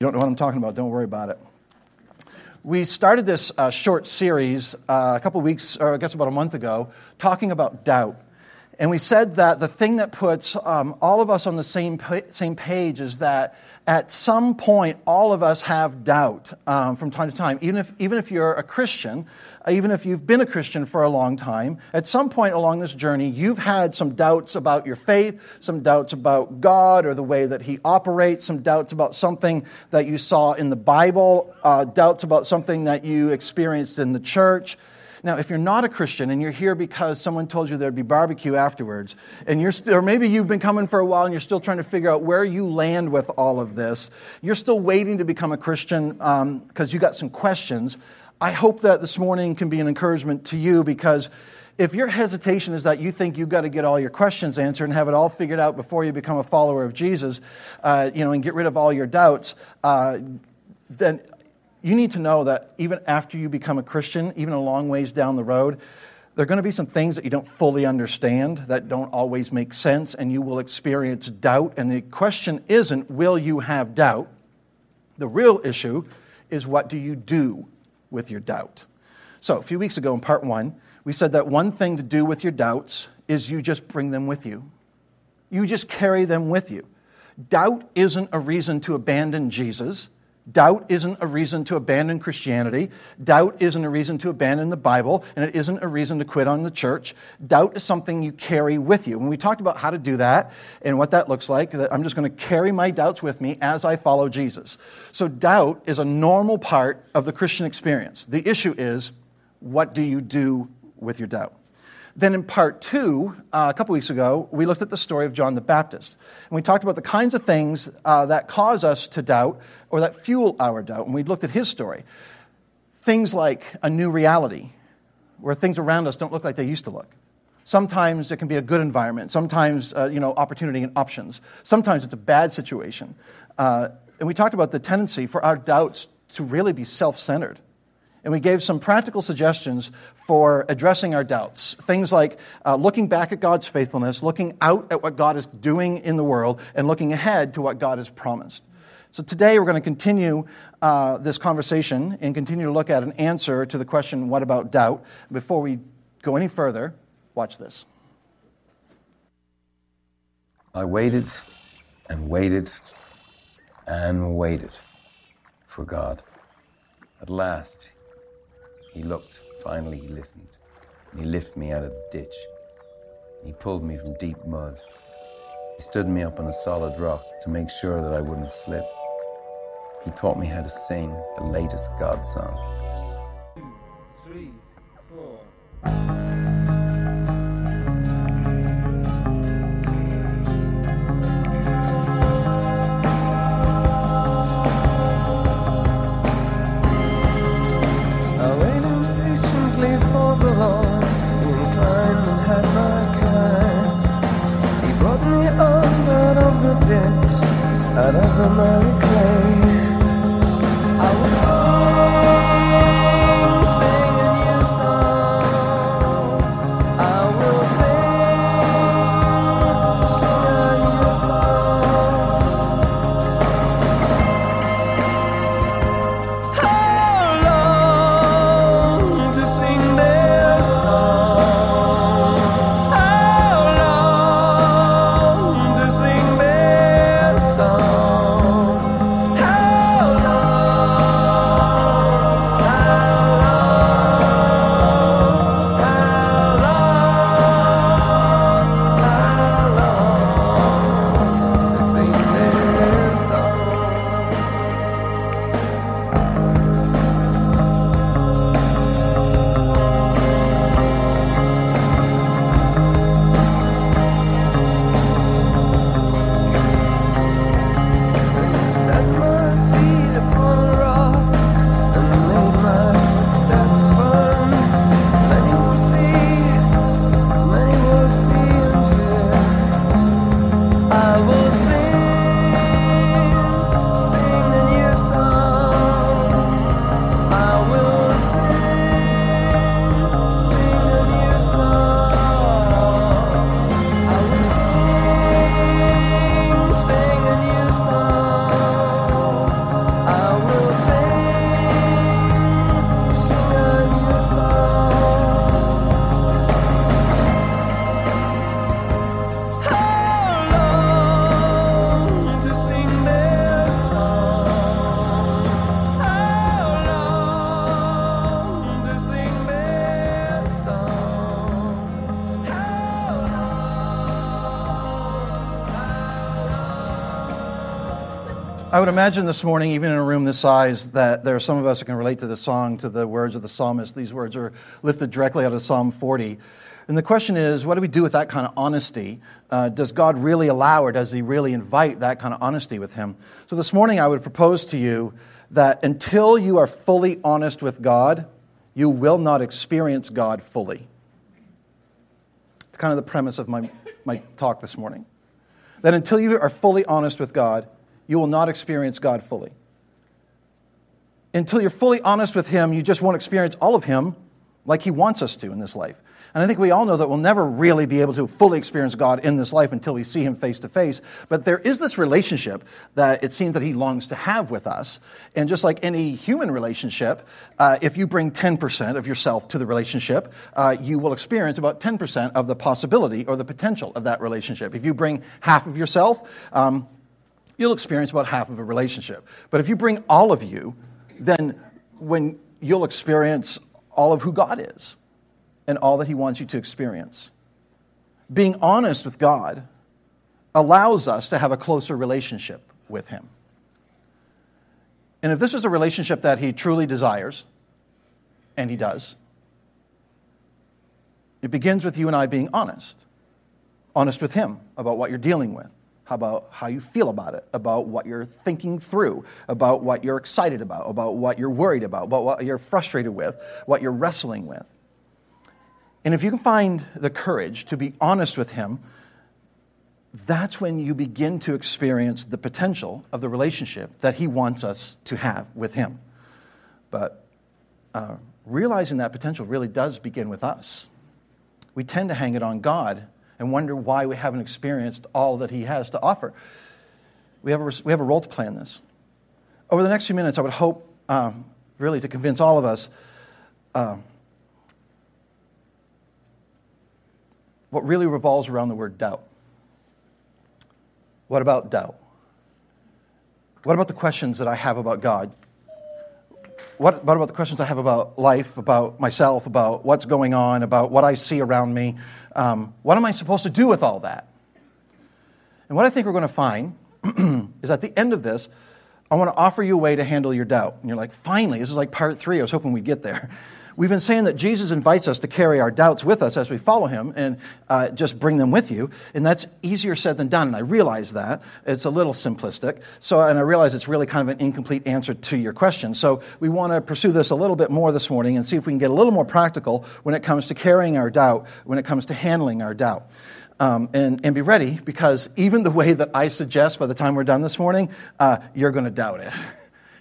you don't know what I'm talking about, don't worry about it. We started this uh, short series uh, a couple weeks, or I guess about a month ago, talking about doubt. And we said that the thing that puts um, all of us on the same, pa- same page is that at some point, all of us have doubt um, from time to time. Even if, even if you're a Christian, uh, even if you've been a Christian for a long time, at some point along this journey, you've had some doubts about your faith, some doubts about God or the way that He operates, some doubts about something that you saw in the Bible, uh, doubts about something that you experienced in the church. Now, if you're not a Christian and you're here because someone told you there'd be barbecue afterwards, and you're st- or maybe you've been coming for a while and you're still trying to figure out where you land with all of this, you're still waiting to become a Christian because um, you got some questions. I hope that this morning can be an encouragement to you because if your hesitation is that you think you've got to get all your questions answered and have it all figured out before you become a follower of Jesus, uh, you know, and get rid of all your doubts, uh, then you need to know that even after you become a Christian, even a long ways down the road, there are going to be some things that you don't fully understand, that don't always make sense, and you will experience doubt. And the question isn't, will you have doubt? The real issue is, what do you do with your doubt? So, a few weeks ago in part one, we said that one thing to do with your doubts is you just bring them with you. You just carry them with you. Doubt isn't a reason to abandon Jesus. Doubt isn't a reason to abandon Christianity. Doubt isn't a reason to abandon the Bible, and it isn't a reason to quit on the church. Doubt is something you carry with you. When we talked about how to do that and what that looks like, that I'm just going to carry my doubts with me as I follow Jesus. So, doubt is a normal part of the Christian experience. The issue is, what do you do with your doubt? Then in part two, uh, a couple weeks ago, we looked at the story of John the Baptist. And we talked about the kinds of things uh, that cause us to doubt or that fuel our doubt. And we looked at his story. Things like a new reality, where things around us don't look like they used to look. Sometimes it can be a good environment. Sometimes, uh, you know, opportunity and options. Sometimes it's a bad situation. Uh, and we talked about the tendency for our doubts to really be self centered and we gave some practical suggestions for addressing our doubts. Things like uh, looking back at God's faithfulness, looking out at what God is doing in the world, and looking ahead to what God has promised. So today we're going to continue uh, this conversation and continue to look at an answer to the question, what about doubt? Before we go any further, watch this. I waited and waited and waited for God. At last, he looked. Finally, he listened. And he lifted me out of the ditch. He pulled me from deep mud. He stood me up on a solid rock to make sure that I wouldn't slip. He taught me how to sing the latest God song. Two, three, four. I would imagine this morning, even in a room this size, that there are some of us who can relate to the song, to the words of the psalmist. These words are lifted directly out of Psalm 40. And the question is, what do we do with that kind of honesty? Uh, does God really allow or does He really invite that kind of honesty with Him? So this morning, I would propose to you that until you are fully honest with God, you will not experience God fully. It's kind of the premise of my, my talk this morning. That until you are fully honest with God, you will not experience God fully. Until you're fully honest with Him, you just won't experience all of Him like He wants us to in this life. And I think we all know that we'll never really be able to fully experience God in this life until we see Him face to face. But there is this relationship that it seems that He longs to have with us. And just like any human relationship, uh, if you bring 10% of yourself to the relationship, uh, you will experience about 10% of the possibility or the potential of that relationship. If you bring half of yourself, um, you'll experience about half of a relationship. But if you bring all of you, then when you'll experience all of who God is and all that He wants you to experience. Being honest with God allows us to have a closer relationship with Him. And if this is a relationship that He truly desires, and He does, it begins with you and I being honest. Honest with Him about what you're dealing with about how you feel about it, about what you're thinking through, about what you're excited about, about what you're worried about, about what you're frustrated with, what you're wrestling with. And if you can find the courage to be honest with Him, that's when you begin to experience the potential of the relationship that He wants us to have with Him. But uh, realizing that potential really does begin with us. We tend to hang it on God and wonder why we haven't experienced all that He has to offer. We have a, we have a role to play in this. Over the next few minutes, I would hope um, really to convince all of us uh, what really revolves around the word doubt. What about doubt? What about the questions that I have about God? What, what about the questions I have about life, about myself, about what's going on, about what I see around me? Um, what am I supposed to do with all that? And what I think we're going to find is at the end of this, I want to offer you a way to handle your doubt. And you're like, finally, this is like part three. I was hoping we'd get there. We've been saying that Jesus invites us to carry our doubts with us as we follow him and uh, just bring them with you. And that's easier said than done. And I realize that. It's a little simplistic. So, and I realize it's really kind of an incomplete answer to your question. So we want to pursue this a little bit more this morning and see if we can get a little more practical when it comes to carrying our doubt, when it comes to handling our doubt. Um, and, and be ready because even the way that I suggest by the time we're done this morning, uh, you're going to doubt it.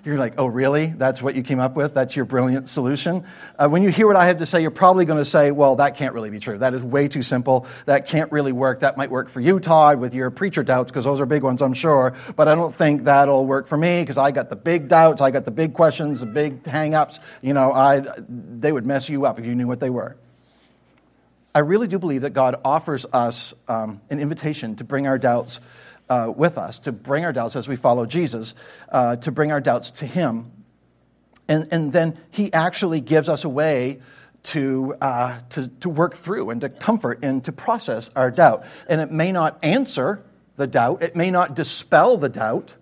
You're like, oh, really? That's what you came up with? That's your brilliant solution? Uh, when you hear what I have to say, you're probably going to say, well, that can't really be true. That is way too simple. That can't really work. That might work for you, Todd, with your preacher doubts, because those are big ones, I'm sure. But I don't think that'll work for me, because I got the big doubts, I got the big questions, the big hang ups. You know, I, they would mess you up if you knew what they were. I really do believe that God offers us um, an invitation to bring our doubts uh, with us, to bring our doubts as we follow Jesus, uh, to bring our doubts to Him. And, and then He actually gives us a way to, uh, to, to work through and to comfort and to process our doubt. And it may not answer the doubt, it may not dispel the doubt,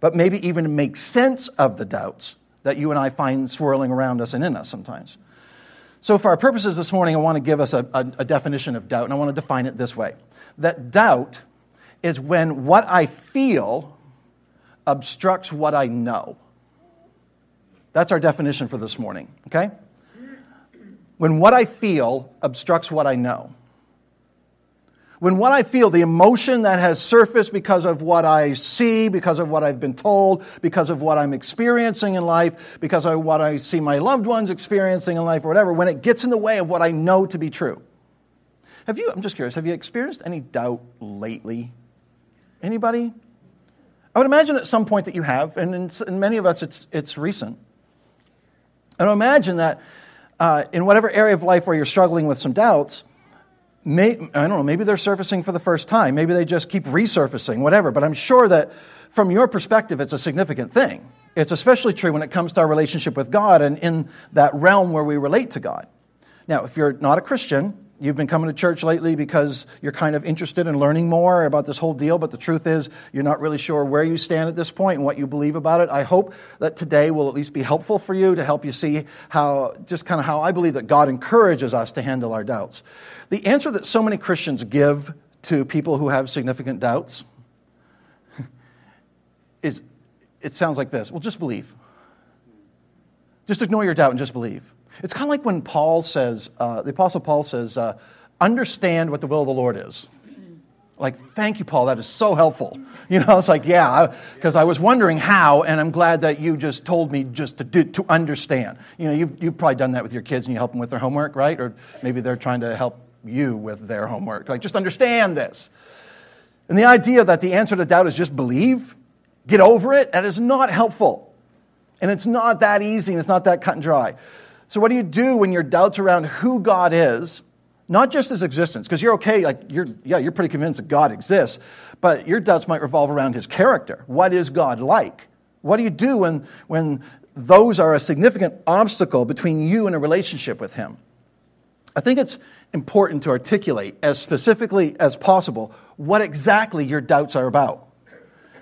but maybe even make sense of the doubts that you and I find swirling around us and in us sometimes. So, for our purposes this morning, I want to give us a, a, a definition of doubt, and I want to define it this way that doubt is when what I feel obstructs what I know. That's our definition for this morning, okay? When what I feel obstructs what I know. When what I feel, the emotion that has surfaced because of what I see, because of what I've been told, because of what I'm experiencing in life, because of what I see my loved ones experiencing in life, or whatever, when it gets in the way of what I know to be true. Have you, I'm just curious, have you experienced any doubt lately? Anybody? I would imagine at some point that you have, and in, in many of us it's, it's recent. I imagine that uh, in whatever area of life where you're struggling with some doubts, may, I don't know, maybe they're surfacing for the first time. Maybe they just keep resurfacing, whatever. But I'm sure that from your perspective, it's a significant thing. It's especially true when it comes to our relationship with God and in that realm where we relate to God. Now, if you're not a Christian, you've been coming to church lately because you're kind of interested in learning more about this whole deal, but the truth is you're not really sure where you stand at this point and what you believe about it. I hope that today will at least be helpful for you to help you see how, just kind of how I believe that God encourages us to handle our doubts. The answer that so many Christians give to people who have significant doubts is it sounds like this well, just believe. Just ignore your doubt and just believe. It's kind of like when Paul says, uh, the Apostle Paul says, uh, understand what the will of the Lord is. Like, thank you, Paul. That is so helpful. You know, it's like, yeah, because I was wondering how, and I'm glad that you just told me just to do, to understand. You know, you've, you've probably done that with your kids and you help them with their homework, right? Or maybe they're trying to help you with their homework. Like, just understand this. And the idea that the answer to doubt is just believe, get over it, that is not helpful. And it's not that easy and it's not that cut and dry. So, what do you do when your doubts around who God is, not just his existence, because you're okay, like you're, yeah, you're pretty convinced that God exists, but your doubts might revolve around his character. What is God like? What do you do when, when those are a significant obstacle between you and a relationship with him? I think it's important to articulate as specifically as possible what exactly your doubts are about.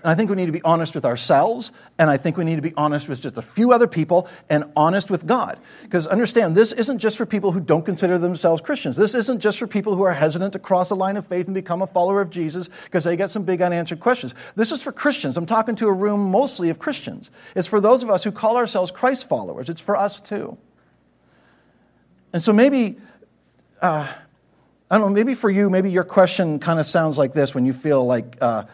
And I think we need to be honest with ourselves, and I think we need to be honest with just a few other people and honest with God. Because understand, this isn't just for people who don't consider themselves Christians. This isn't just for people who are hesitant to cross the line of faith and become a follower of Jesus because they get some big unanswered questions. This is for Christians. I'm talking to a room mostly of Christians. It's for those of us who call ourselves Christ followers, it's for us too. And so maybe. Uh, I don't know, maybe for you, maybe your question kind of sounds like this when you feel like uh,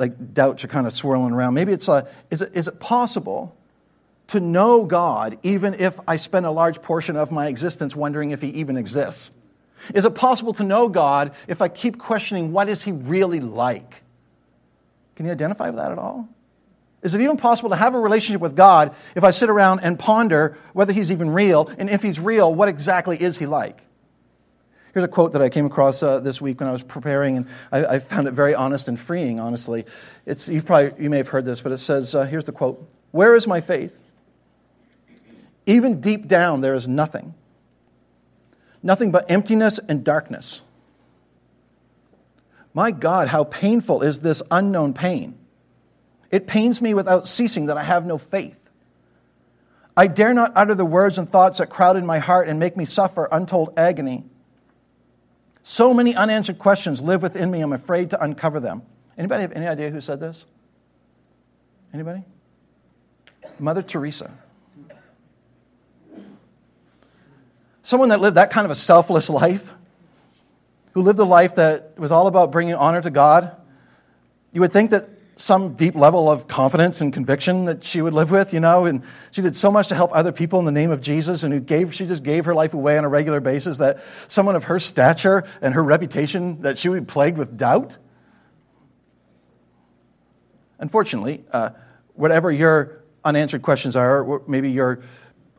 like doubts are kind of swirling around. Maybe it's a, is it, is it possible to know God even if I spend a large portion of my existence wondering if He even exists? Is it possible to know God if I keep questioning what is He really like? Can you identify with that at all? Is it even possible to have a relationship with God if I sit around and ponder whether He's even real, and if He's real, what exactly is He like? Here's a quote that I came across uh, this week when I was preparing, and I, I, found it very honest and freeing, honestly. It's, you've probably, you may have heard this, but it says uh, here's the quote Where is my faith? Even deep down, there is nothing. Nothing but emptiness and darkness. My God, how painful is this unknown pain? It pains me without ceasing that I have no faith. I dare not utter the words and thoughts that crowd in my heart and make me suffer untold agony. So many unanswered questions live within me, I'm afraid to uncover them. Anybody have any idea who said this? Anybody? Mother Teresa. Someone that lived that kind of a selfless life, who lived a life that was all about bringing honor to God. You would think that some deep level of confidence and conviction that she would live with, you know, and she did so much to help other people in the name of Jesus and who gave she just gave her life away on a regular basis that someone of her stature and her reputation that she would be plagued with doubt. Unfortunately, uh, whatever your unanswered questions are, maybe your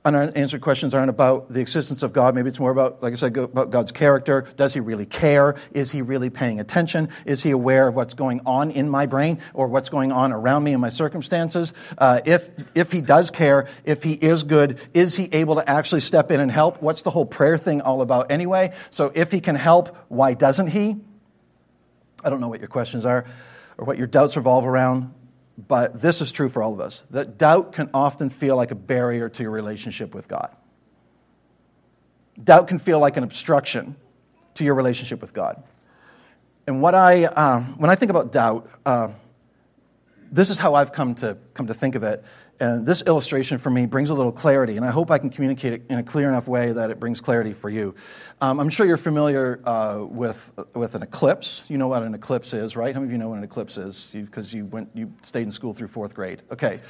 unanswered questions aren't about the existence of God. Maybe it's more about, like I said, about God's character. Does he really care? Is he really paying attention? Is he aware of what's going on in my brain or what's going on around me in my circumstances? Uh, if, if he does care, if he is good, is he able to actually step in and help? What's the whole prayer thing all about anyway? So if he can help, why doesn't he? I don't know what your questions are or what your doubts revolve around. But this is true for all of us that doubt can often feel like a barrier to your relationship with God. Doubt can feel like an obstruction to your relationship with God. And what I, um, when I think about doubt, uh, this is how I've come to, come to think of it. And this illustration for me brings a little clarity, and I hope I can communicate it in a clear enough way that it brings clarity for you. Um, I'm sure you're familiar uh, with, with an eclipse. You know what an eclipse is, right? How many of you know what an eclipse is? Because you, went, you stayed in school through fourth grade. Okay.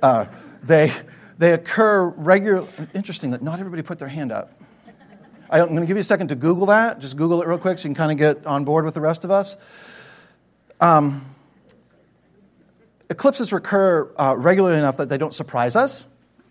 Uh, they, they occur regularly. Interesting that not everybody put their hand up. I'm going to give you a second to Google that. Just Google it real quick so you can kind of get on board with the rest of us. Um, eclipses recur uh, regularly enough that they don't surprise us.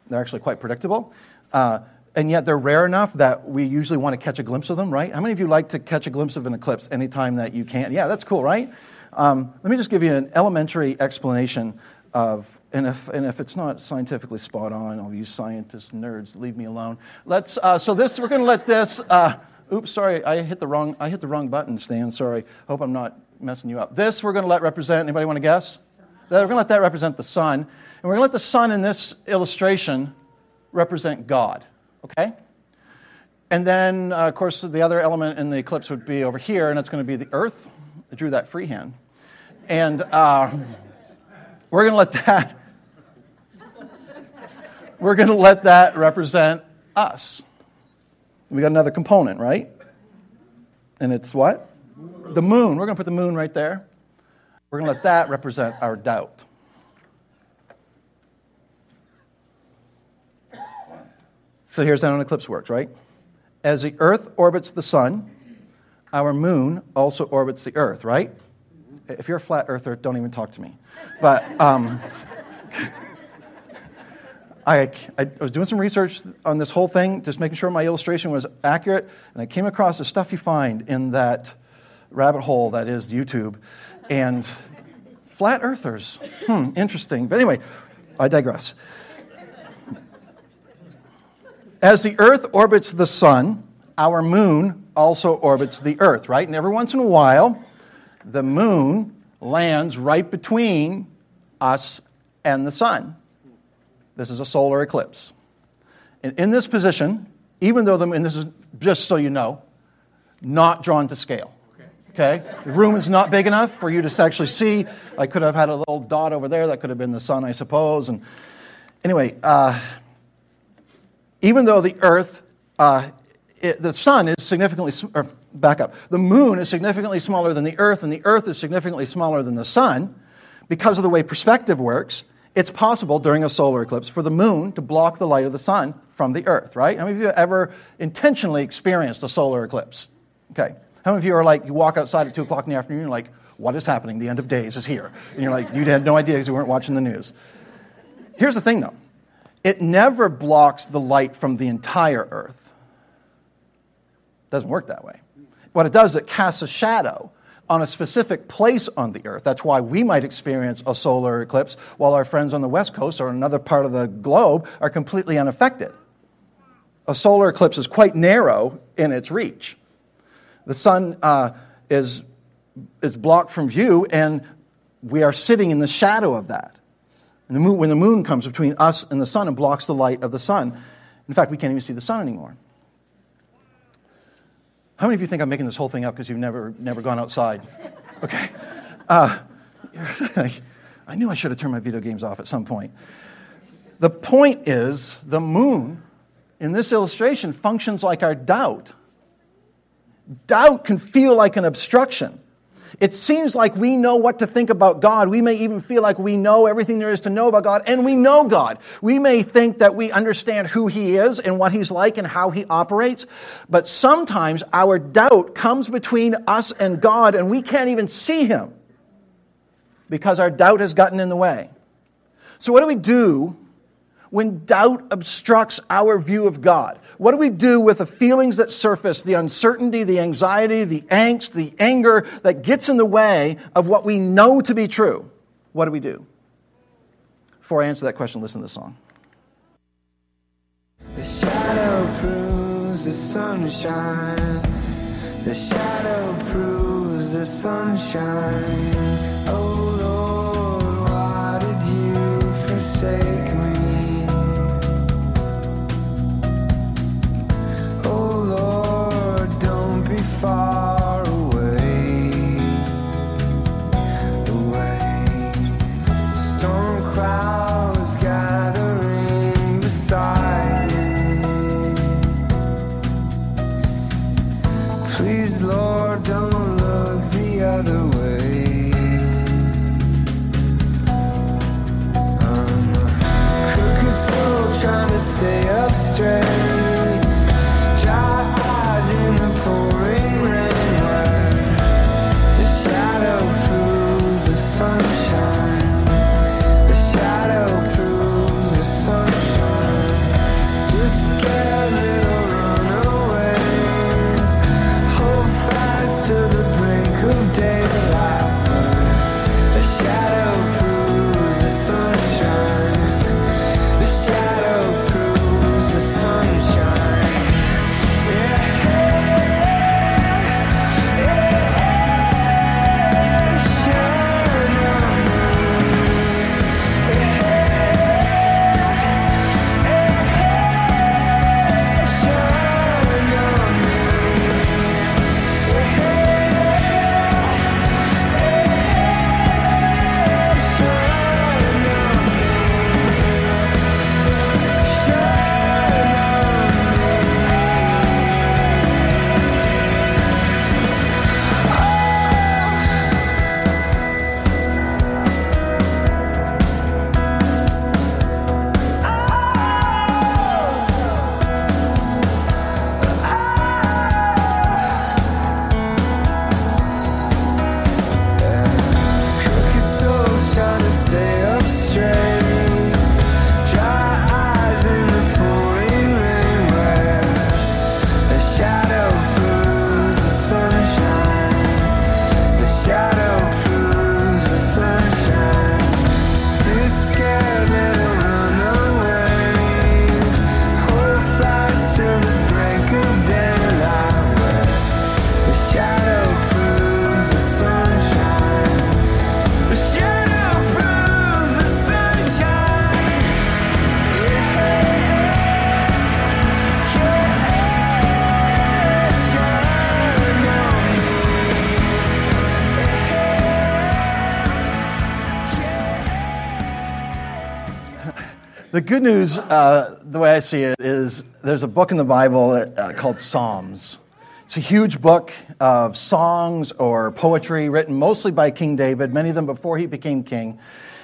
They're actually quite predictable. Uh, and yet they're rare enough that we usually want to catch a glimpse of them, right? How many of you like to catch a glimpse of an eclipse anytime that you can? Yeah, that's cool, right? Um, let me just give you an elementary explanation of, and if, and if it's not scientifically spot on, all you scientists, nerds, leave me alone. Let's, uh, so this, we're going to let this, uh, Oops, sorry, I hit the wrong, I hit the wrong button, Stan. Sorry. Hope I'm not messing you up. This we're going to let represent, anybody want to guess? We're going to let that represent the sun. And we're going to let the sun in this illustration represent God. Okay? And then, uh, of course, the other element in the eclipse would be over here, and it's going to be the earth. I drew that freehand. And uh, we're going to let that. We're going to let that represent us. We got another component, right? And it's what? The moon. We're going to put the moon right there. We're going to let that represent our doubt. So here's how an eclipse works, right? As the Earth orbits the sun, our moon also orbits the Earth, right? If you're a flat earther, don't even talk to me. But um, I, I was doing some research on this whole thing, just making sure my illustration was accurate, and I came across the stuff you find in that rabbit hole that is YouTube. And flat earthers, hmm, interesting. But anyway, I digress. As the Earth orbits the sun, our moon also orbits the Earth, right? And every once in a while, the moon lands right between us and the sun. This is a solar eclipse. And in this position, even though the, and this is just so you know, not drawn to scale. Okay? The room is not big enough for you to actually see. I could have had a little dot over there. That could have been the sun, I suppose. And anyway, uh, even though the Earth, uh, it, the sun is significantly, or back up, the moon is significantly smaller than the Earth, and the Earth is significantly smaller than the sun, because of the way perspective works, it's possible during a solar eclipse for the moon to block the light of the sun from the Earth, right? How many of you ever intentionally experienced a solar eclipse? Okay. How many of you are like, you walk outside at 2 o'clock in the afternoon, you're like, what is happening? The end of days is here. And you're like, you had no idea because you weren't watching the news. Here's the thing, though it never blocks the light from the entire Earth. It doesn't work that way. What it does, is it casts a shadow on a specific place on the Earth. That's why we might experience a solar eclipse while our friends on the West Coast or another part of the globe are completely unaffected. A solar eclipse is quite narrow in its reach. The sun uh, is, is blocked from view, and we are sitting in the shadow of that. And the moon, when the moon comes between us and the sun and blocks the light of the sun, in fact, we can't even see the sun anymore. How many of you think I'm making this whole thing up because you've never, never gone outside? Okay. Uh, I knew I should have turned my video games off at some point. The point is, the moon in this illustration functions like our doubt. Doubt can feel like an obstruction. It seems like we know what to think about God. We may even feel like we know everything there is to know about God, and we know God. We may think that we understand who He is and what He's like and how He operates, but sometimes our doubt comes between us and God, and we can't even see Him because our doubt has gotten in the way. So, what do we do when doubt obstructs our view of God? What do we do with the feelings that surface, the uncertainty, the anxiety, the angst, the anger that gets in the way of what we know to be true? What do we do? Before I answer that question, listen to this song. The shadow proves the sunshine. The shadow proves the sunshine. The good news, uh, the way I see it, is there's a book in the Bible uh, called Psalms. It's a huge book of songs or poetry written mostly by King David, many of them before he became king.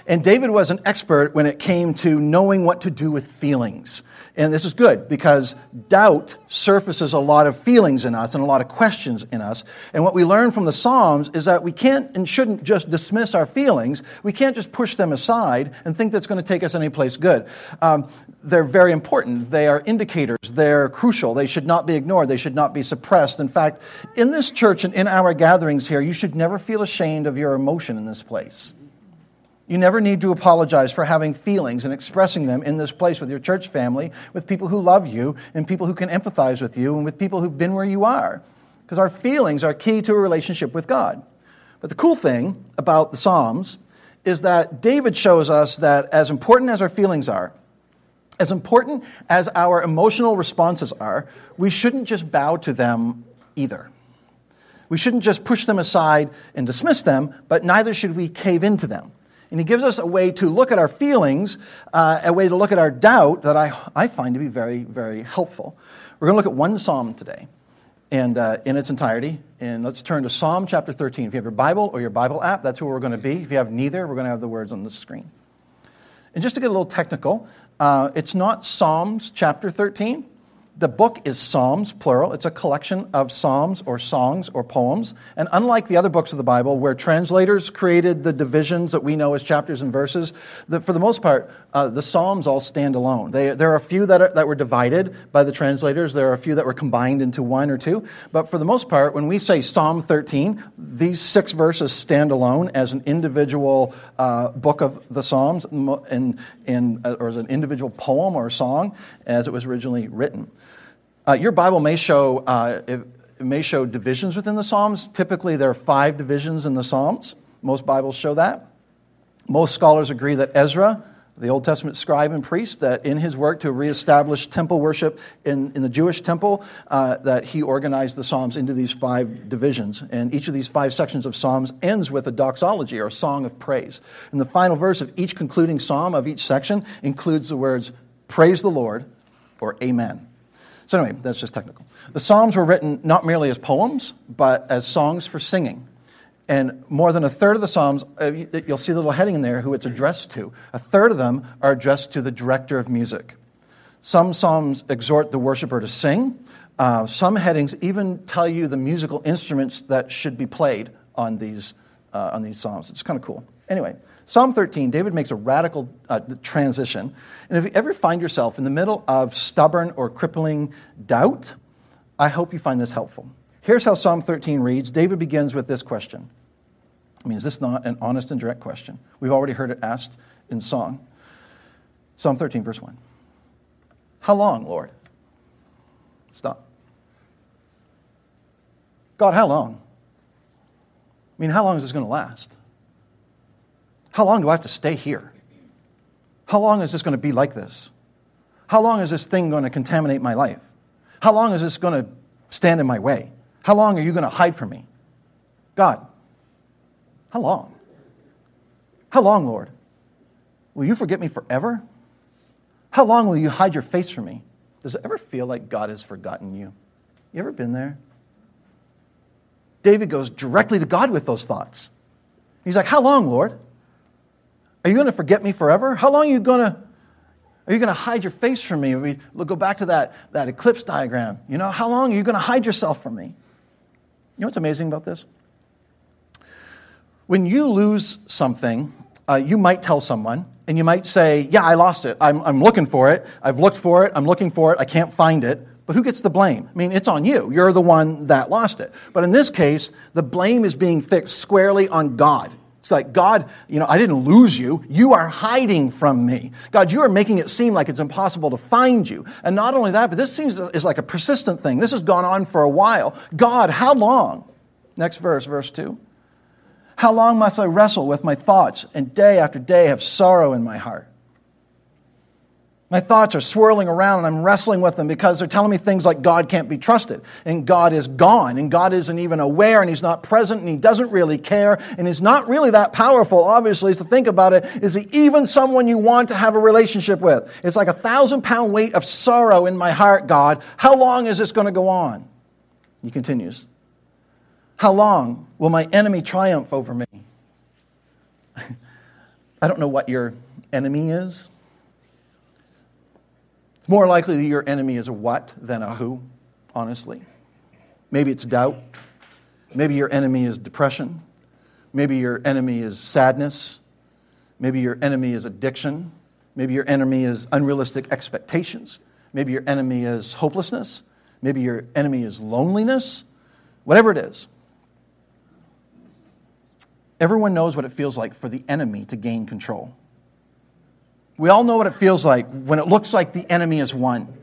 And David was an expert when it came to knowing what to do with feelings. And this is good because doubt surfaces a lot of feelings in us and a lot of questions in us. And what we learn from the Psalms is that we can't and shouldn't just dismiss our feelings. We can't just push them aside and think that's going to take us anyplace good. Um, they're very important. They are indicators. They're crucial. They should not be ignored. They should not be suppressed. In fact, in this church and in our gatherings here, you should never feel ashamed of your emotion in this place. You never need to apologize for having feelings and expressing them in this place with your church family, with people who love you, and people who can empathize with you, and with people who've been where you are. Because our feelings are key to a relationship with God. But the cool thing about the Psalms is that David shows us that as important as our feelings are, as important as our emotional responses are, we shouldn't just bow to them either. We shouldn't just push them aside and dismiss them, but neither should we cave into them. And he gives us a way to look at our feelings, uh, a way to look at our doubt that I, I find to be very, very helpful. We're going to look at one psalm today and uh, in its entirety. And let's turn to Psalm chapter 13. If you have your Bible or your Bible app, that's where we're going to be. If you have neither, we're going to have the words on the screen. And just to get a little technical, uh, it's not Psalms chapter 13 the book is Psalms, plural. It's a collection of psalms or songs or poems. And unlike the other books of the Bible, where translators created the divisions that we know as chapters and verses, the, for the most part, uh, the Psalms all stand alone. They, there are a few that, are, that were divided by the translators, there are a few that were combined into one or two. But for the most part, when we say Psalm 13, these six verses stand alone as an individual uh, book of the Psalms and, and, uh, or as an individual poem or song as it was originally written. Uh, your Bible may show, uh, may show divisions within the Psalms. Typically, there are five divisions in the Psalms. Most Bibles show that. Most scholars agree that Ezra, the Old Testament scribe and priest, that in his work to reestablish temple worship in, in the Jewish temple, uh, that he organized the Psalms into these five divisions. And each of these five sections of Psalms ends with a doxology or a song of praise. And the final verse of each concluding psalm of each section includes the words, Praise the Lord or Amen. So, anyway, that's just technical. The Psalms were written not merely as poems, but as songs for singing. And more than a third of the Psalms, uh, you'll see the little heading in there who it's addressed to. A third of them are addressed to the director of music. Some Psalms exhort the worshiper to sing. Uh, some headings even tell you the musical instruments that should be played on these, uh, on these Psalms. It's kind of cool. Anyway, Psalm 13, David makes a radical uh, transition. And if you ever find yourself in the middle of stubborn or crippling doubt, I hope you find this helpful. Here's how Psalm 13 reads David begins with this question. I mean, is this not an honest and direct question? We've already heard it asked in song. Psalm 13, verse 1. How long, Lord? Stop. God, how long? I mean, how long is this going to last? How long do I have to stay here? How long is this going to be like this? How long is this thing going to contaminate my life? How long is this going to stand in my way? How long are you going to hide from me? God, how long? How long, Lord? Will you forget me forever? How long will you hide your face from me? Does it ever feel like God has forgotten you? You ever been there? David goes directly to God with those thoughts. He's like, How long, Lord? Are you going to forget me forever? How long are you going to are you going to hide your face from me? We go back to that, that eclipse diagram. You know, how long are you going to hide yourself from me? You know what's amazing about this? When you lose something, uh, you might tell someone, and you might say, Yeah, I lost it. I'm, I'm looking for it. I've looked for it. I'm looking for it. I can't find it. But who gets the blame? I mean, it's on you. You're the one that lost it. But in this case, the blame is being fixed squarely on God. It's like, God, you know, I didn't lose you. You are hiding from me. God, you are making it seem like it's impossible to find you. And not only that, but this seems is like a persistent thing. This has gone on for a while. God, how long? Next verse, verse 2. How long must I wrestle with my thoughts and day after day have sorrow in my heart? My thoughts are swirling around and I'm wrestling with them because they're telling me things like God can't be trusted and God is gone and God isn't even aware and He's not present and He doesn't really care and He's not really that powerful, obviously, to think about it. Is He even someone you want to have a relationship with? It's like a thousand pound weight of sorrow in my heart, God. How long is this going to go on? He continues. How long will my enemy triumph over me? I don't know what your enemy is. It's more likely that your enemy is a what than a who, honestly. Maybe it's doubt. Maybe your enemy is depression. Maybe your enemy is sadness. Maybe your enemy is addiction. Maybe your enemy is unrealistic expectations. Maybe your enemy is hopelessness. Maybe your enemy is loneliness. Whatever it is. Everyone knows what it feels like for the enemy to gain control. We all know what it feels like when it looks like the enemy has won.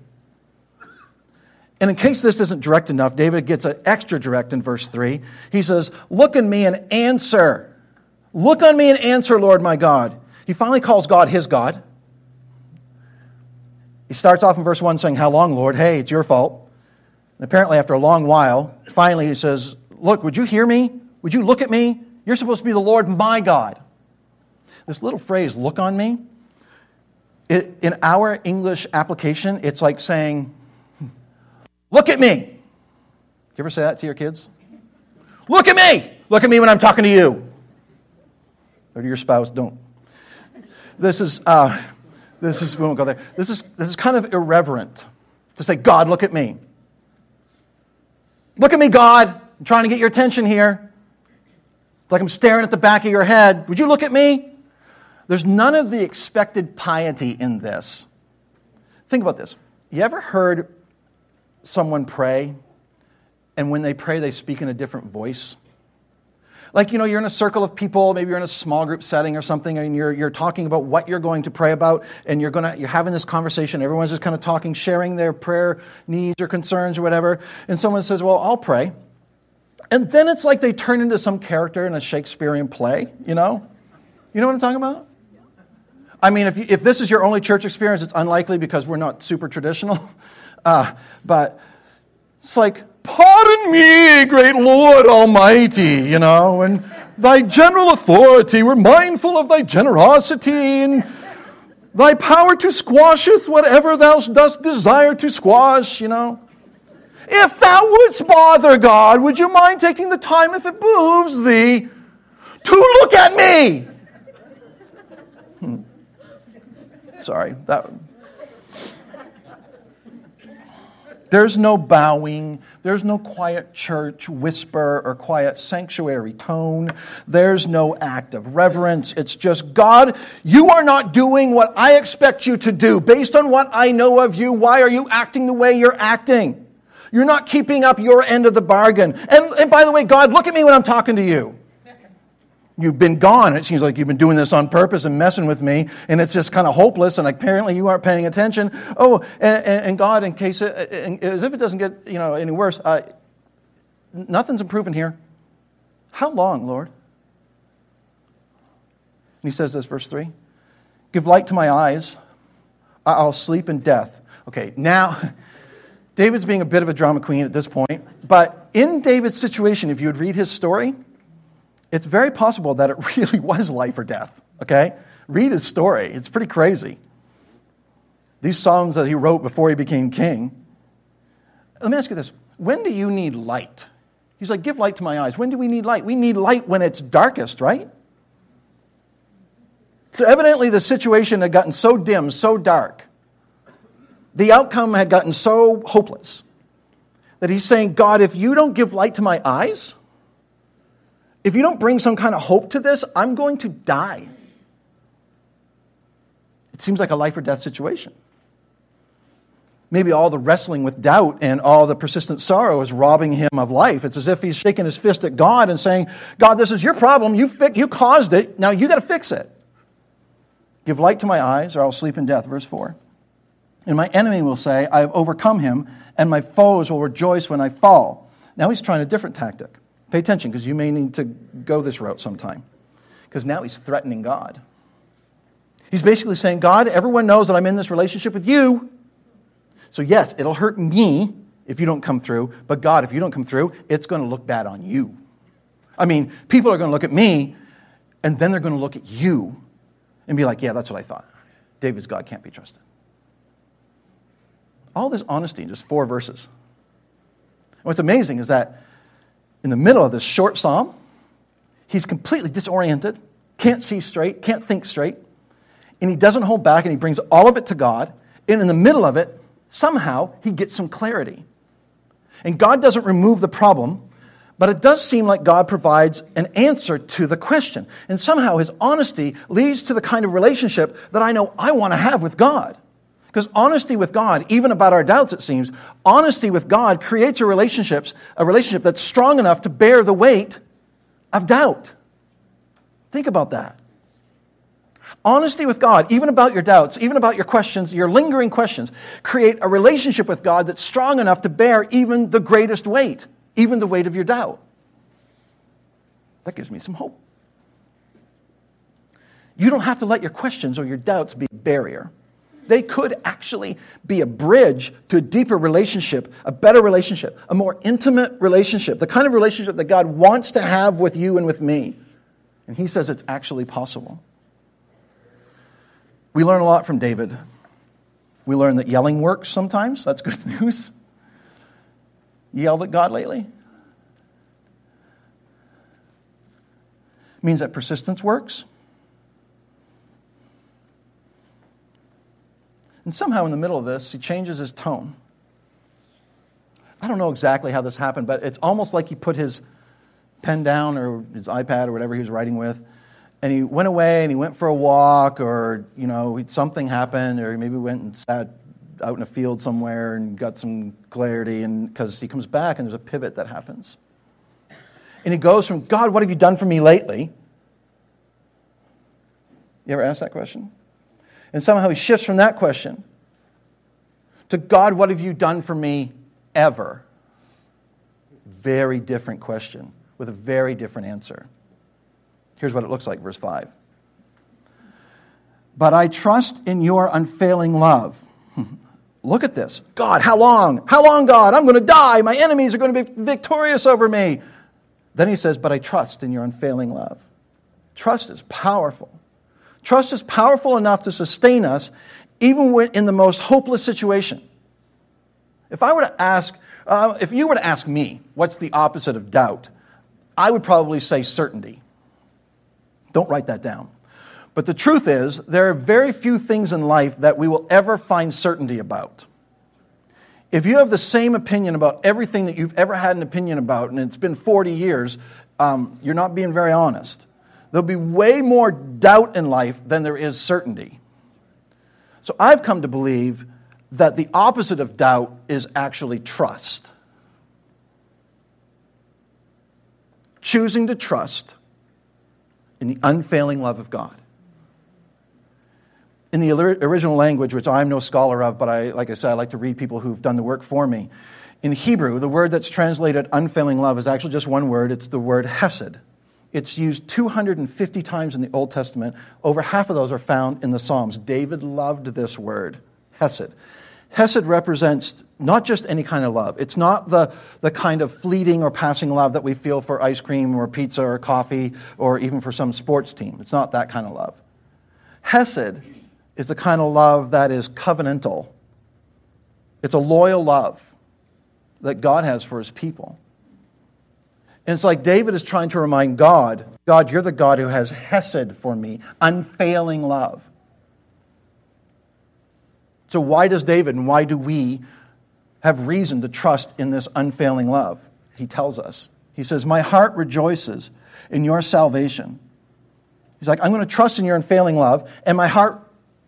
And in case this isn't direct enough, David gets an extra direct in verse 3. He says, Look on me and answer. Look on me and answer, Lord my God. He finally calls God his God. He starts off in verse 1 saying, How long, Lord? Hey, it's your fault. And apparently, after a long while, finally he says, Look, would you hear me? Would you look at me? You're supposed to be the Lord my God. This little phrase, look on me, it, in our English application, it's like saying, Look at me. You ever say that to your kids? Look at me. Look at me when I'm talking to you. Or to your spouse, don't. This is, uh, this is, we won't go there. This is, this is kind of irreverent to say, God, look at me. Look at me, God. I'm trying to get your attention here. It's like I'm staring at the back of your head. Would you look at me? There's none of the expected piety in this. Think about this. You ever heard someone pray, and when they pray, they speak in a different voice? Like, you know, you're in a circle of people, maybe you're in a small group setting or something, and you're, you're talking about what you're going to pray about, and you're, gonna, you're having this conversation. Everyone's just kind of talking, sharing their prayer needs or concerns or whatever. And someone says, Well, I'll pray. And then it's like they turn into some character in a Shakespearean play, you know? You know what I'm talking about? I mean, if, you, if this is your only church experience, it's unlikely because we're not super traditional. Uh, but it's like, pardon me, great Lord Almighty, you know, and thy general authority, we're mindful of thy generosity and thy power to squasheth whatever thou dost desire to squash, you know. If thou wouldst bother God, would you mind taking the time, if it behooves thee, to look at me? Sorry, that. There's no bowing. There's no quiet church whisper or quiet sanctuary tone. There's no act of reverence. It's just, God, you are not doing what I expect you to do. Based on what I know of you, why are you acting the way you're acting? You're not keeping up your end of the bargain. And, and by the way, God, look at me when I'm talking to you you've been gone. It seems like you've been doing this on purpose and messing with me, and it's just kind of hopeless, and apparently you aren't paying attention. Oh, and, and God, in case, it, as if it doesn't get you know any worse, uh, nothing's improving here. How long, Lord? And he says this, verse 3 Give light to my eyes, I'll sleep in death. Okay, now, David's being a bit of a drama queen at this point, but in David's situation, if you would read his story, it's very possible that it really was life or death, okay? Read his story, it's pretty crazy. These songs that he wrote before he became king. Let me ask you this when do you need light? He's like, Give light to my eyes. When do we need light? We need light when it's darkest, right? So, evidently, the situation had gotten so dim, so dark, the outcome had gotten so hopeless that he's saying, God, if you don't give light to my eyes, if you don't bring some kind of hope to this, I'm going to die. It seems like a life or death situation. Maybe all the wrestling with doubt and all the persistent sorrow is robbing him of life. It's as if he's shaking his fist at God and saying, God, this is your problem. You, fi- you caused it. Now you got to fix it. Give light to my eyes, or I'll sleep in death. Verse 4. And my enemy will say, I have overcome him, and my foes will rejoice when I fall. Now he's trying a different tactic. Pay attention because you may need to go this route sometime. Because now he's threatening God. He's basically saying, God, everyone knows that I'm in this relationship with you. So, yes, it'll hurt me if you don't come through, but God, if you don't come through, it's going to look bad on you. I mean, people are going to look at me, and then they're going to look at you and be like, yeah, that's what I thought. David's God can't be trusted. All this honesty in just four verses. what's amazing is that in the middle of this short psalm, he's completely disoriented, can't see straight, can't think straight, and he doesn't hold back and he brings all of it to God. And in the middle of it, somehow he gets some clarity. And God doesn't remove the problem, but it does seem like God provides an answer to the question. And somehow his honesty leads to the kind of relationship that I know I want to have with God. Because honesty with God, even about our doubts, it seems, honesty with God creates a relationship, a relationship that's strong enough to bear the weight of doubt. Think about that. Honesty with God, even about your doubts, even about your questions, your lingering questions, create a relationship with God that's strong enough to bear even the greatest weight, even the weight of your doubt. That gives me some hope. You don't have to let your questions or your doubts be a barrier they could actually be a bridge to a deeper relationship, a better relationship, a more intimate relationship, the kind of relationship that God wants to have with you and with me. And he says it's actually possible. We learn a lot from David. We learn that yelling works sometimes. That's good news. You yelled at God lately? It means that persistence works. And somehow in the middle of this, he changes his tone. I don't know exactly how this happened, but it's almost like he put his pen down or his iPad or whatever he was writing with, and he went away and he went for a walk or, you know, something happened or maybe went and sat out in a field somewhere and got some clarity and because he comes back and there's a pivot that happens. And he goes from, God, what have you done for me lately? You ever ask that question? And somehow he shifts from that question to God, what have you done for me ever? Very different question with a very different answer. Here's what it looks like, verse 5. But I trust in your unfailing love. Look at this. God, how long? How long, God? I'm going to die. My enemies are going to be victorious over me. Then he says, But I trust in your unfailing love. Trust is powerful. Trust is powerful enough to sustain us even in the most hopeless situation. If I were to ask, uh, if you were to ask me, what's the opposite of doubt? I would probably say certainty. Don't write that down. But the truth is, there are very few things in life that we will ever find certainty about. If you have the same opinion about everything that you've ever had an opinion about, and it's been 40 years, um, you're not being very honest. There'll be way more doubt in life than there is certainty. So I've come to believe that the opposite of doubt is actually trust. Choosing to trust in the unfailing love of God. In the original language, which I'm no scholar of, but I, like I said, I like to read people who've done the work for me. In Hebrew, the word that's translated unfailing love is actually just one word. It's the word hesed. It's used 250 times in the Old Testament. Over half of those are found in the Psalms. David loved this word, hesed. Hesed represents not just any kind of love. It's not the, the kind of fleeting or passing love that we feel for ice cream or pizza or coffee or even for some sports team. It's not that kind of love. Hesed is the kind of love that is covenantal, it's a loyal love that God has for his people. And it's like David is trying to remind God God, you're the God who has Hesed for me, unfailing love. So, why does David and why do we have reason to trust in this unfailing love? He tells us. He says, My heart rejoices in your salvation. He's like, I'm going to trust in your unfailing love, and my heart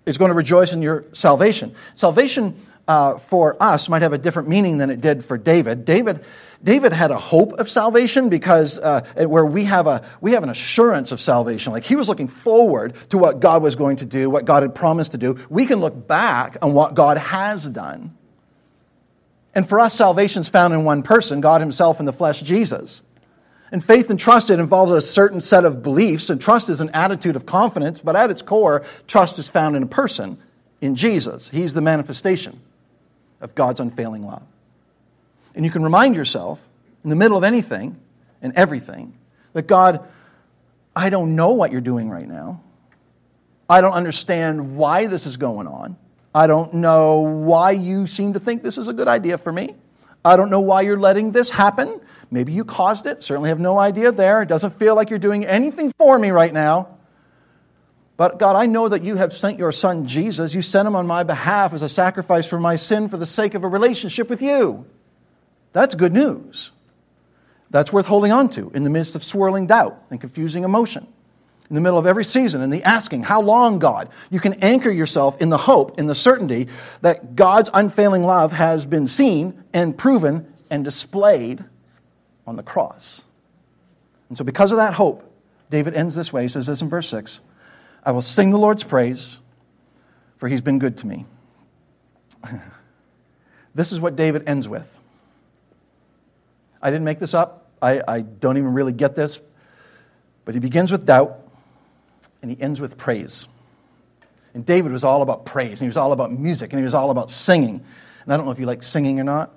is going to rejoice in your salvation. Salvation uh, for us might have a different meaning than it did for David. David, David had a hope of salvation because uh, where we have a we have an assurance of salvation. Like he was looking forward to what God was going to do, what God had promised to do. We can look back on what God has done. And for us, salvation is found in one person, God Himself in the flesh, Jesus. And faith and trust, it involves a certain set of beliefs, and trust is an attitude of confidence, but at its core, trust is found in a person, in Jesus. He's the manifestation of God's unfailing love. And you can remind yourself, in the middle of anything and everything, that God, I don't know what you're doing right now. I don't understand why this is going on. I don't know why you seem to think this is a good idea for me. I don't know why you're letting this happen. Maybe you caused it. Certainly have no idea there. It doesn't feel like you're doing anything for me right now. But God, I know that you have sent your son Jesus. You sent him on my behalf as a sacrifice for my sin for the sake of a relationship with you. That's good news. That's worth holding on to in the midst of swirling doubt and confusing emotion. In the middle of every season, and the asking, How long, God? You can anchor yourself in the hope, in the certainty that God's unfailing love has been seen and proven and displayed on the cross. And so, because of that hope, David ends this way. He says this in verse 6 I will sing the Lord's praise, for he's been good to me. this is what David ends with. I didn't make this up, I, I don't even really get this, but he begins with doubt and he ends with praise. And David was all about praise, and he was all about music, and he was all about singing. And I don't know if you like singing or not.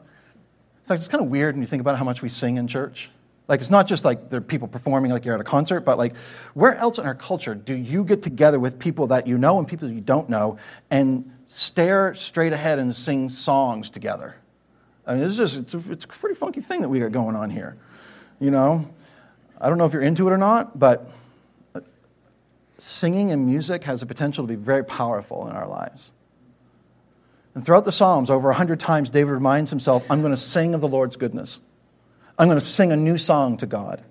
In fact, it's kind of weird when you think about how much we sing in church. Like, it's not just like there are people performing like you're at a concert, but like, where else in our culture do you get together with people that you know and people you don't know and stare straight ahead and sing songs together? I mean, it's just, it's a, it's a pretty funky thing that we got going on here. You know, I don't know if you're into it or not, but uh, singing and music has the potential to be very powerful in our lives. And throughout the Psalms, over a hundred times, David reminds himself, I'm going to sing of the Lord's goodness. I'm going to sing a new song to God.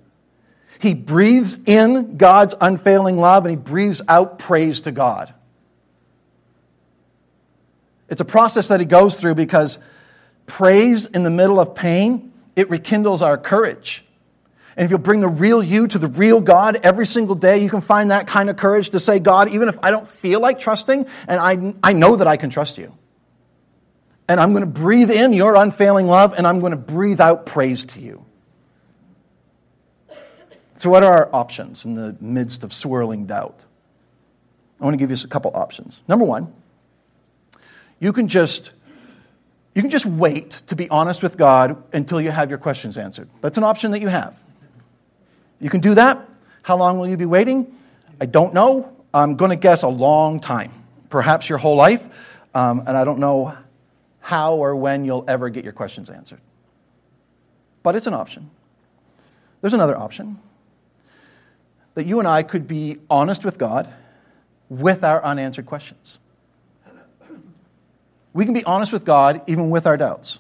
He breathes in God's unfailing love and he breathes out praise to God. It's a process that he goes through because praise in the middle of pain, it rekindles our courage. And if you'll bring the real you to the real God every single day, you can find that kind of courage to say, God, even if I don't feel like trusting, and I, I know that I can trust you. And I'm going to breathe in your unfailing love, and I'm going to breathe out praise to you. So, what are our options in the midst of swirling doubt? I want to give you a couple options. Number one, you can just you can just wait to be honest with God until you have your questions answered. That's an option that you have. You can do that. How long will you be waiting? I don't know. I'm going to guess a long time, perhaps your whole life. Um, and I don't know how or when you'll ever get your questions answered. But it's an option. There's another option that you and I could be honest with God with our unanswered questions. We can be honest with God even with our doubts.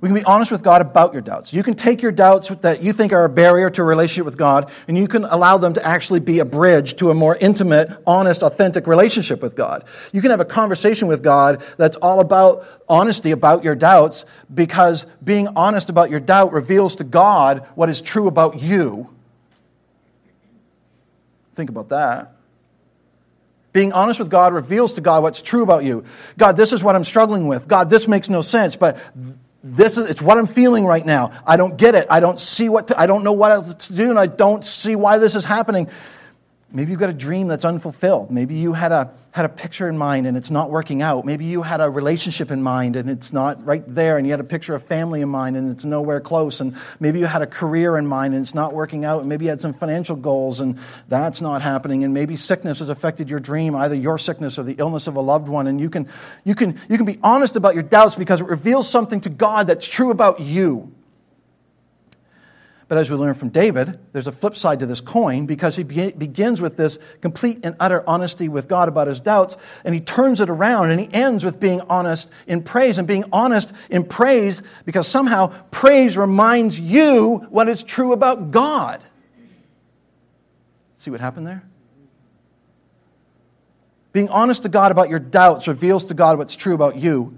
We can be honest with God about your doubts. You can take your doubts that you think are a barrier to a relationship with God, and you can allow them to actually be a bridge to a more intimate, honest, authentic relationship with God. You can have a conversation with God that's all about honesty about your doubts, because being honest about your doubt reveals to God what is true about you. Think about that. Being honest with God reveals to God what's true about you. God, this is what I'm struggling with. God, this makes no sense, but this is it's what I'm feeling right now. I don't get it. I don't see what to, I don't know what else to do, and I don't see why this is happening. Maybe you've got a dream that's unfulfilled. Maybe you had a, had a picture in mind and it's not working out. Maybe you had a relationship in mind and it's not right there, and you had a picture of family in mind and it's nowhere close. And maybe you had a career in mind and it's not working out. And maybe you had some financial goals and that's not happening. And maybe sickness has affected your dream, either your sickness or the illness of a loved one. And you can, you can, you can be honest about your doubts because it reveals something to God that's true about you. But as we learn from David, there's a flip side to this coin because he be- begins with this complete and utter honesty with God about his doubts, and he turns it around and he ends with being honest in praise and being honest in praise because somehow praise reminds you what is true about God. See what happened there? Being honest to God about your doubts reveals to God what's true about you,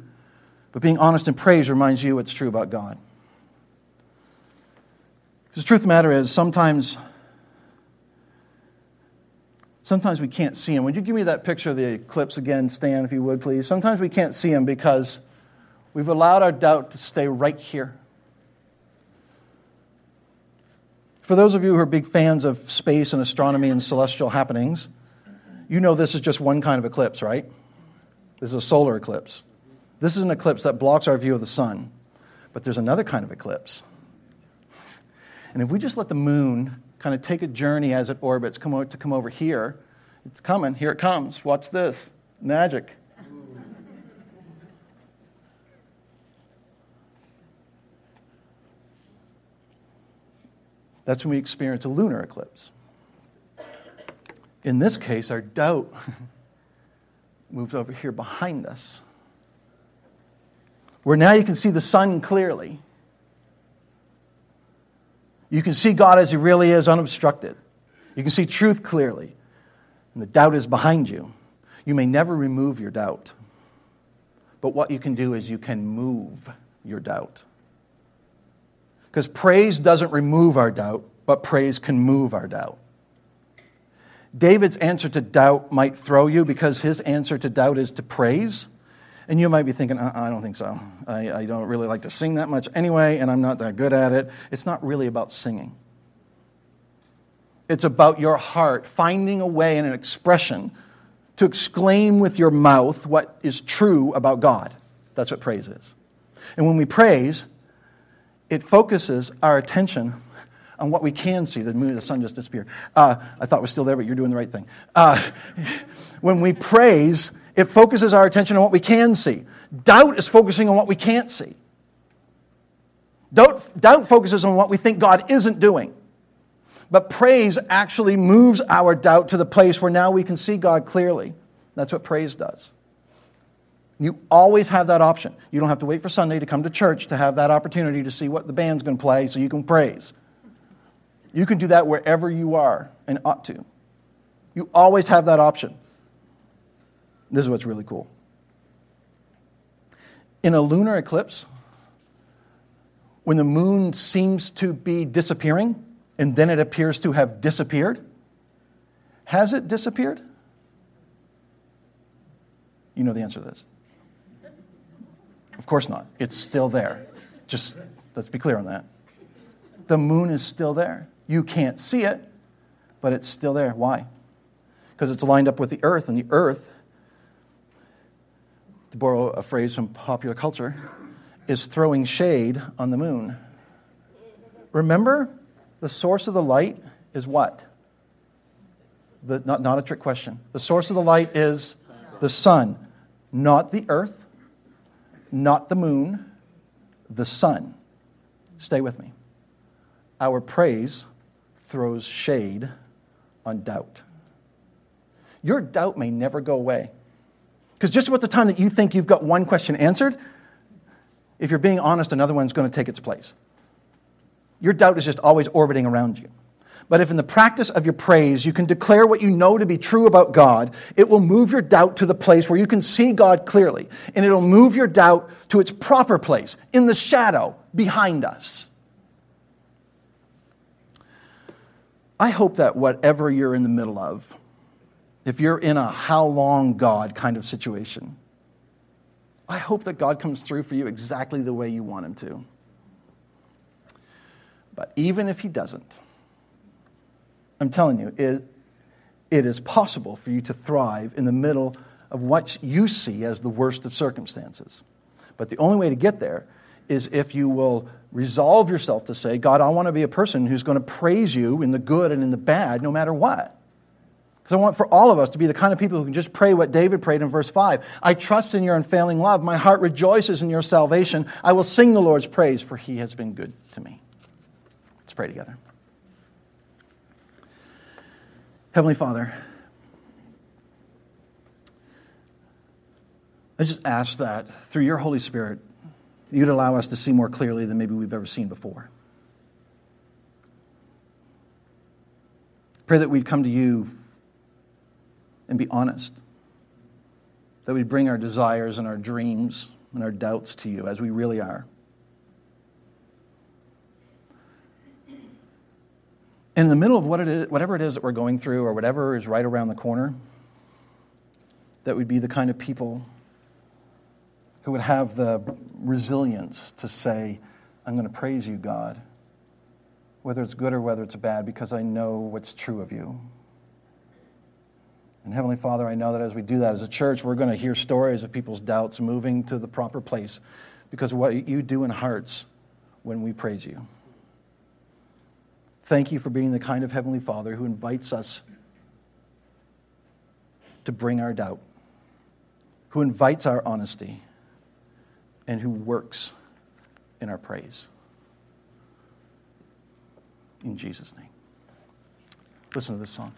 but being honest in praise reminds you what's true about God. Because the truth of the matter is, sometimes, sometimes we can't see them. Would you give me that picture of the eclipse again, Stan, if you would, please? Sometimes we can't see them because we've allowed our doubt to stay right here. For those of you who are big fans of space and astronomy and celestial happenings, you know this is just one kind of eclipse, right? This is a solar eclipse. This is an eclipse that blocks our view of the sun. But there's another kind of eclipse. And if we just let the moon kind of take a journey as it orbits come to come over here, it's coming. Here it comes. Watch this. Magic. That's when we experience a lunar eclipse. In this case, our doubt moves over here behind us, where now you can see the sun clearly. You can see God as He really is, unobstructed. You can see truth clearly, and the doubt is behind you. You may never remove your doubt, but what you can do is you can move your doubt. Because praise doesn't remove our doubt, but praise can move our doubt. David's answer to doubt might throw you because his answer to doubt is to praise. And you might be thinking, uh, I don't think so. I, I don't really like to sing that much anyway, and I'm not that good at it. It's not really about singing. It's about your heart finding a way and an expression to exclaim with your mouth what is true about God. That's what praise is. And when we praise, it focuses our attention on what we can see. The moon, the sun just disappeared. Uh, I thought it was still there, but you're doing the right thing. Uh, when we praise, it focuses our attention on what we can see. Doubt is focusing on what we can't see. Doubt, doubt focuses on what we think God isn't doing. But praise actually moves our doubt to the place where now we can see God clearly. That's what praise does. You always have that option. You don't have to wait for Sunday to come to church to have that opportunity to see what the band's going to play so you can praise. You can do that wherever you are and ought to. You always have that option. This is what's really cool. In a lunar eclipse, when the moon seems to be disappearing and then it appears to have disappeared, has it disappeared? You know the answer to this. Of course not. It's still there. Just let's be clear on that. The moon is still there. You can't see it, but it's still there. Why? Because it's lined up with the earth, and the earth, to borrow a phrase from popular culture, is throwing shade on the moon. Remember, the source of the light is what? The, not, not a trick question. The source of the light is the sun, not the earth, not the moon, the sun. Stay with me. Our praise throws shade on doubt. Your doubt may never go away. Because just about the time that you think you've got one question answered, if you're being honest, another one's going to take its place. Your doubt is just always orbiting around you. But if in the practice of your praise you can declare what you know to be true about God, it will move your doubt to the place where you can see God clearly. And it'll move your doubt to its proper place, in the shadow, behind us. I hope that whatever you're in the middle of, if you're in a how long God kind of situation, I hope that God comes through for you exactly the way you want Him to. But even if He doesn't, I'm telling you, it, it is possible for you to thrive in the middle of what you see as the worst of circumstances. But the only way to get there is if you will resolve yourself to say, God, I want to be a person who's going to praise you in the good and in the bad, no matter what. Because I want for all of us to be the kind of people who can just pray what David prayed in verse 5. I trust in your unfailing love. My heart rejoices in your salvation. I will sing the Lord's praise, for he has been good to me. Let's pray together. Heavenly Father, I just ask that through your Holy Spirit, you'd allow us to see more clearly than maybe we've ever seen before. Pray that we'd come to you and be honest, that we'd bring our desires and our dreams and our doubts to you as we really are. In the middle of what it is, whatever it is that we're going through or whatever is right around the corner, that we'd be the kind of people who would have the resilience to say, I'm going to praise you, God, whether it's good or whether it's bad, because I know what's true of you. And Heavenly Father, I know that as we do that as a church, we're going to hear stories of people's doubts moving to the proper place because of what you do in hearts when we praise you. Thank you for being the kind of Heavenly Father who invites us to bring our doubt, who invites our honesty, and who works in our praise. In Jesus' name. Listen to this song.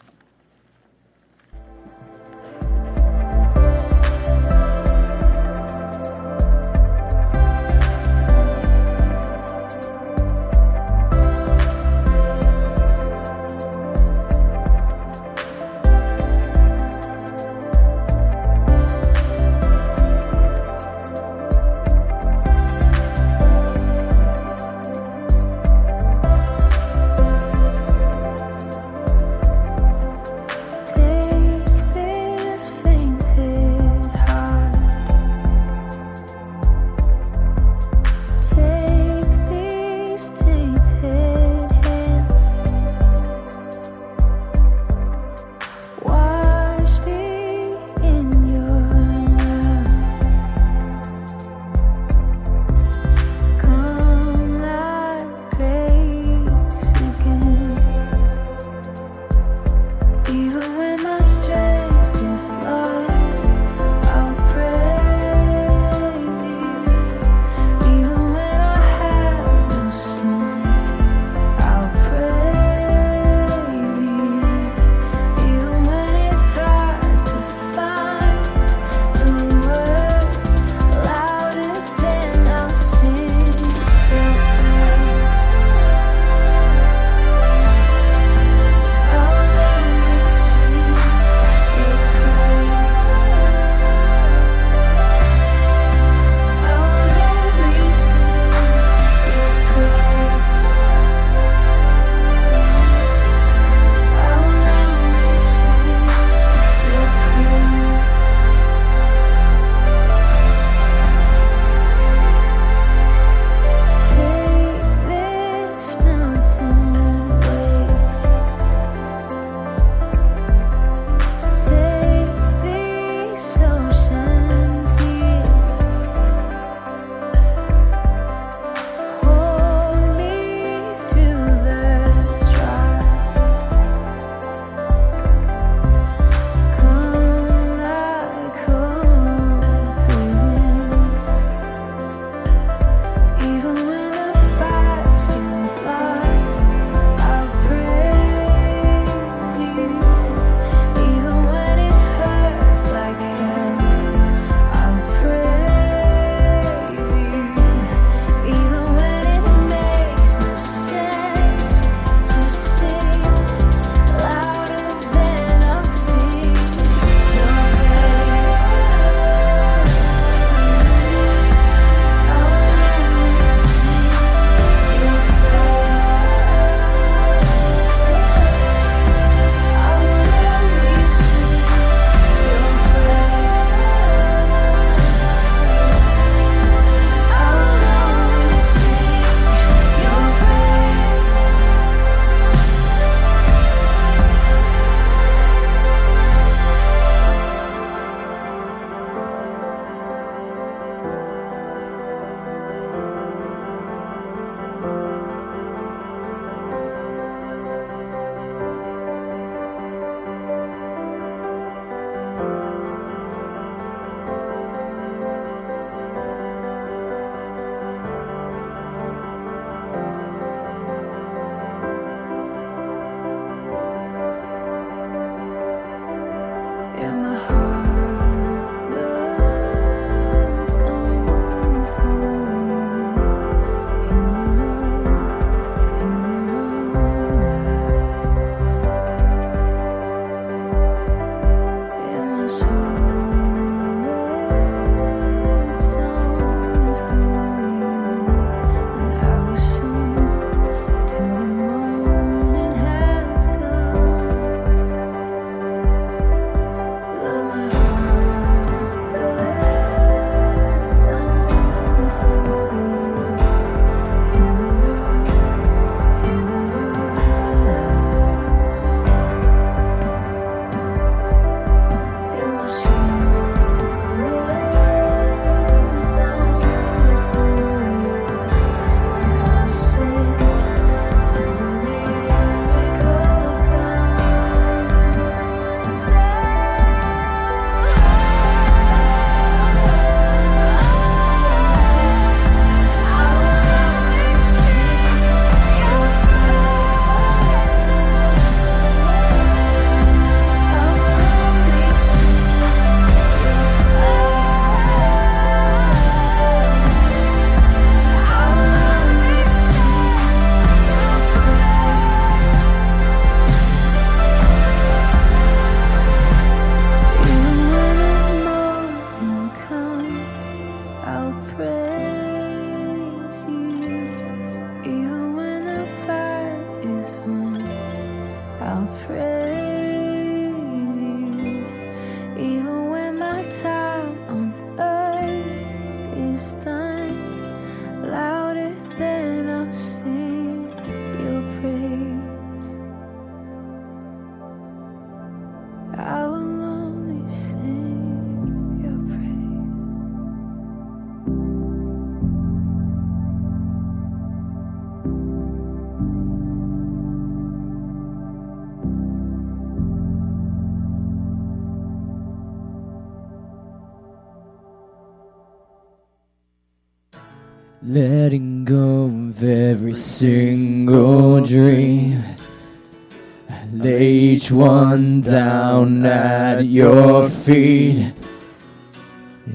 One down at your feet.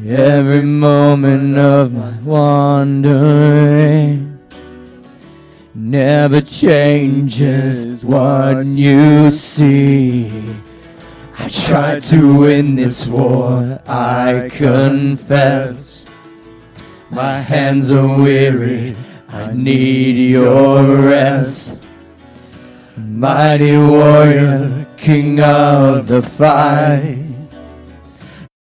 Every moment of my wandering never changes what you see. I tried to win this war, I confess. My hands are weary, I need your rest. Mighty warrior, king of the fight.